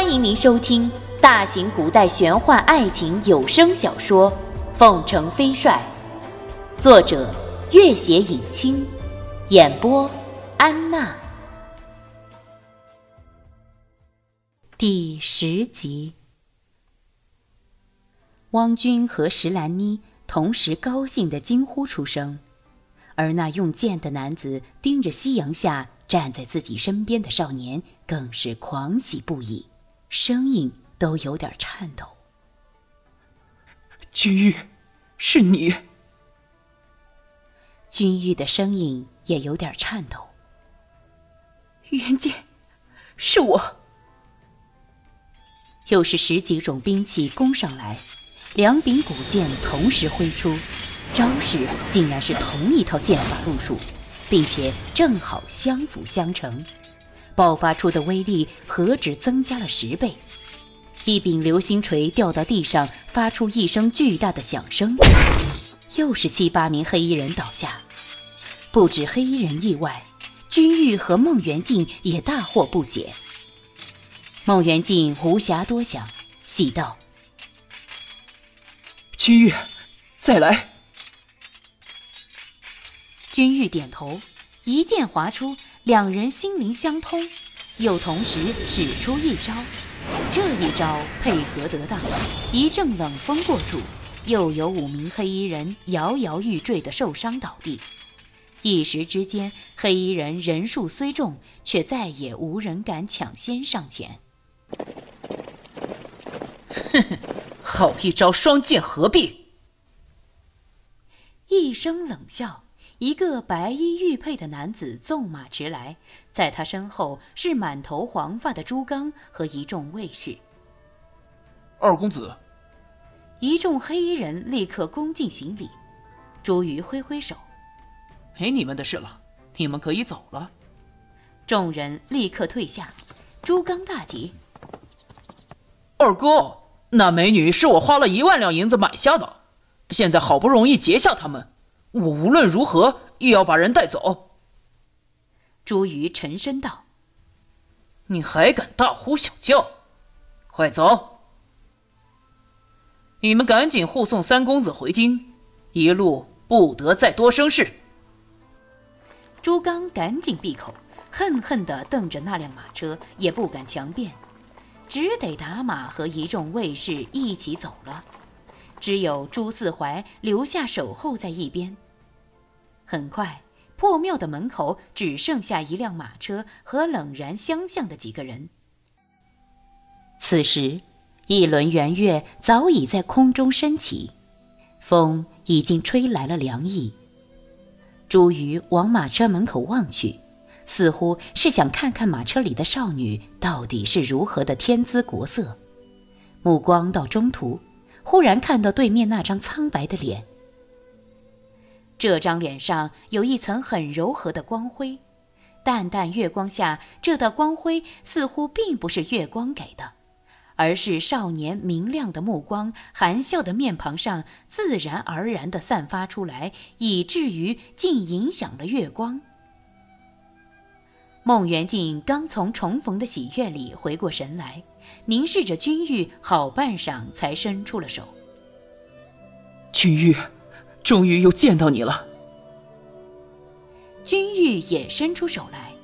欢迎您收听大型古代玄幻爱情有声小说《凤城飞帅》，作者：月写影清，演播：安娜。第十集，汪军和石兰妮同时高兴的惊呼出声，而那用剑的男子盯着夕阳下站在自己身边的少年，更是狂喜不已。声音都有点颤抖。君玉，是你。君玉的声音也有点颤抖。元剑，是我。又是十几种兵器攻上来，两柄古剑同时挥出，招式竟然是同一套剑法路数，并且正好相辅相成。爆发出的威力何止增加了十倍！一柄流星锤掉到地上，发出一声巨大的响声。又是七八名黑衣人倒下，不止黑衣人意外，君玉和孟元敬也大惑不解。孟元敬无暇多想，喜道：“君玉，再来。”君玉点头，一剑划出。两人心灵相通，又同时使出一招。这一招配合得当，一阵冷风过处，又有五名黑衣人摇摇欲坠的受伤倒地。一时之间，黑衣人人数虽众，却再也无人敢抢先上前。哼哼，好一招双剑合璧！一声冷笑。一个白衣玉佩的男子纵马驰来，在他身后是满头黄发的朱刚和一众卫士。二公子，一众黑衣人立刻恭敬行礼。朱瑜挥挥手：“没你们的事了，你们可以走了。”众人立刻退下。朱刚大急：“二哥，那美女是我花了一万两银子买下的，现在好不容易截下他们。”我无论如何也要把人带走。朱瑜沉声道：“你还敢大呼小叫？快走！你们赶紧护送三公子回京，一路不得再多生事。”朱刚赶紧闭口，恨恨地瞪着那辆马车，也不敢强辩，只得打马和一众卫士一起走了。只有朱四怀留下守候在一边。很快，破庙的门口只剩下一辆马车和冷然相向的几个人。此时，一轮圆月早已在空中升起，风已经吹来了凉意。朱瑜往马车门口望去，似乎是想看看马车里的少女到底是如何的天姿国色。目光到中途。忽然看到对面那张苍白的脸，这张脸上有一层很柔和的光辉，淡淡月光下，这道光辉似乎并不是月光给的，而是少年明亮的目光、含笑的面庞上自然而然地散发出来，以至于竟影响了月光。孟元敬刚从重逢的喜悦里回过神来。凝视着君玉，好半晌才伸出了手。君玉，终于又见到你了。君玉也伸出手来。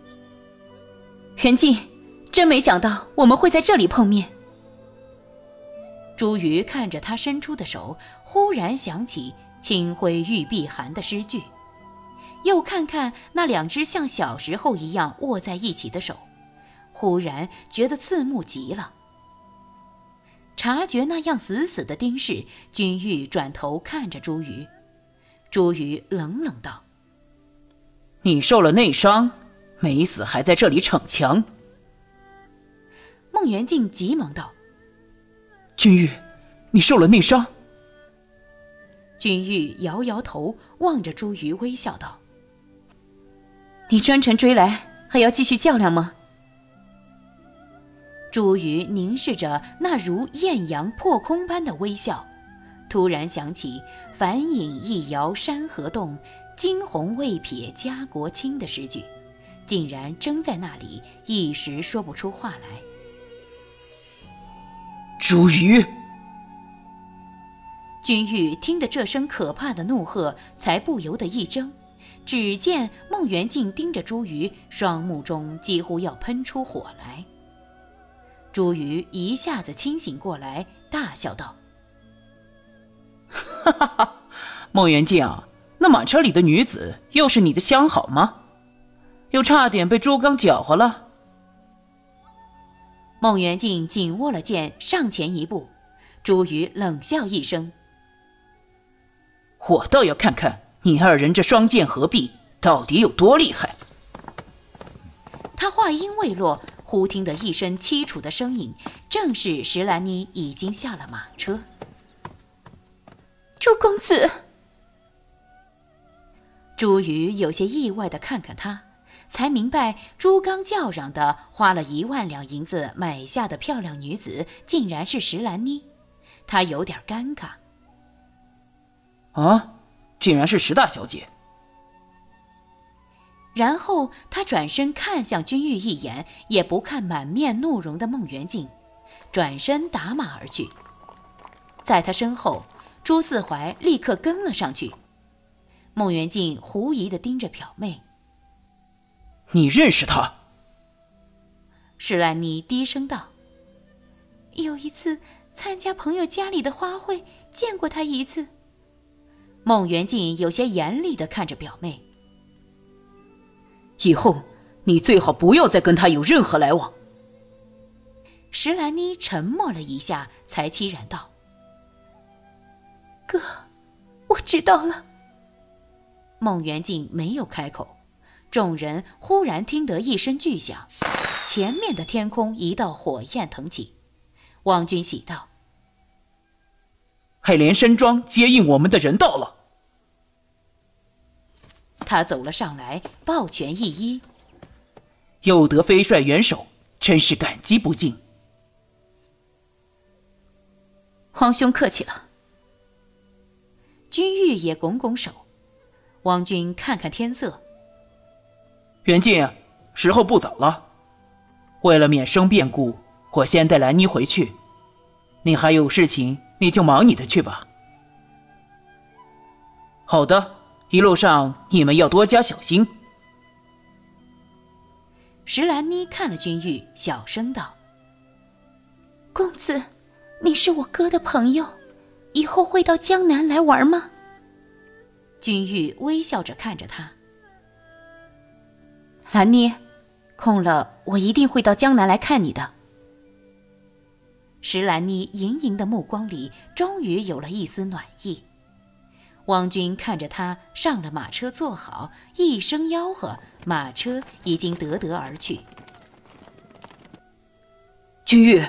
元敬，真没想到我们会在这里碰面。朱瑜看着他伸出的手，忽然想起“清辉玉碧寒”的诗句，又看看那两只像小时候一样握在一起的手。忽然觉得刺目极了。察觉那样死死的盯视，君玉转头看着朱瑜，朱瑜冷冷道：“你受了内伤，没死还在这里逞强。”孟元敬急忙道：“君玉，你受了内伤？”君玉摇摇头，望着朱瑜微笑道：“你专程追来，还要继续较量吗？”朱瑜凝视着那如艳阳破空般的微笑，突然想起“凡影一摇山河动，惊鸿未瞥家国清”的诗句，竟然怔在那里，一时说不出话来。朱瑜！君玉听得这声可怕的怒喝，才不由得一怔。只见孟元敬盯着朱瑜，双目中几乎要喷出火来。朱瑜一下子清醒过来，大笑道：“哈哈哈，孟元敬，那马车里的女子又是你的相好吗？又差点被朱刚搅和了。”孟元敬紧握了剑，上前一步。朱瑜冷笑一声：“我倒要看看。”你二人这双剑合璧，到底有多厉害？他话音未落，忽听得一声凄楚的声音，正是石兰妮已经下了马车。朱公子，朱瑜有些意外的看看他，才明白朱刚叫嚷的花了一万两银子买下的漂亮女子，竟然是石兰妮。他有点尴尬。啊？竟然是石大小姐。然后他转身看向君玉一眼，也不看满面怒容的孟元敬，转身打马而去。在他身后，朱四怀立刻跟了上去。孟元敬狐疑的盯着表妹：“你认识他？”施兰妮低声道：“有一次参加朋友家里的花卉，见过他一次。”孟元敬有些严厉的看着表妹：“以后你最好不要再跟他有任何来往。”石兰妮沉默了一下，才凄然道：“哥，我知道了。”孟元敬没有开口，众人忽然听得一声巨响，前面的天空一道火焰腾起。王君喜道。海莲山庄接应我们的人到了。他走了上来，抱拳一揖：“又得飞帅援手，真是感激不尽。”皇兄客气了。玉也拱拱手。王君看看天色：“元敬，时候不早了。为了免生变故，我先带兰妮回去。你还有事情。”你就忙你的去吧。好的，一路上你们要多加小心。石兰妮看了君玉，小声道：“公子，你是我哥的朋友，以后会到江南来玩吗？”君玉微笑着看着他：“兰妮，空了我一定会到江南来看你的。”石兰妮盈盈的目光里，终于有了一丝暖意。汪军看着他上了马车，坐好，一声吆喝，马车已经得得而去。君玉，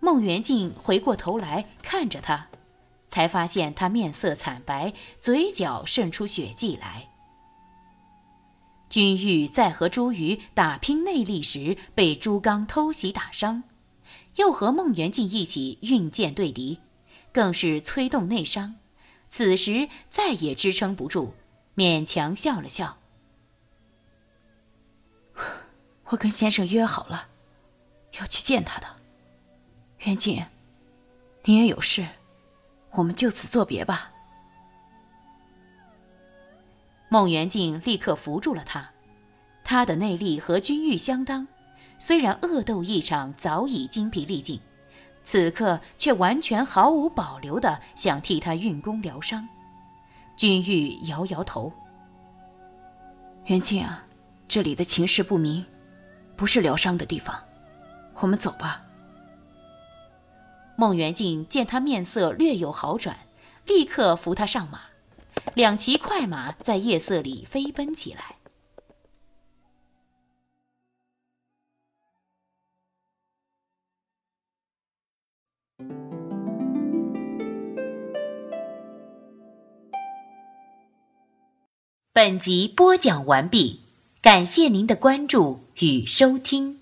孟元敬回过头来看着他，才发现他面色惨白，嘴角渗出血迹来。君玉在和朱瑜打拼内力时，被朱刚偷袭打伤。又和孟元敬一起运剑对敌，更是催动内伤，此时再也支撑不住，勉强笑了笑。我跟先生约好了，要去见他的。元敬，你也有事，我们就此作别吧。孟元敬立刻扶住了他，他的内力和君玉相当。虽然恶斗一场早已精疲力尽，此刻却完全毫无保留的想替他运功疗伤。君玉摇摇头：“元庆啊，这里的情势不明，不是疗伤的地方，我们走吧。”孟元敬见他面色略有好转，立刻扶他上马，两骑快马在夜色里飞奔起来。本集播讲完毕，感谢您的关注与收听。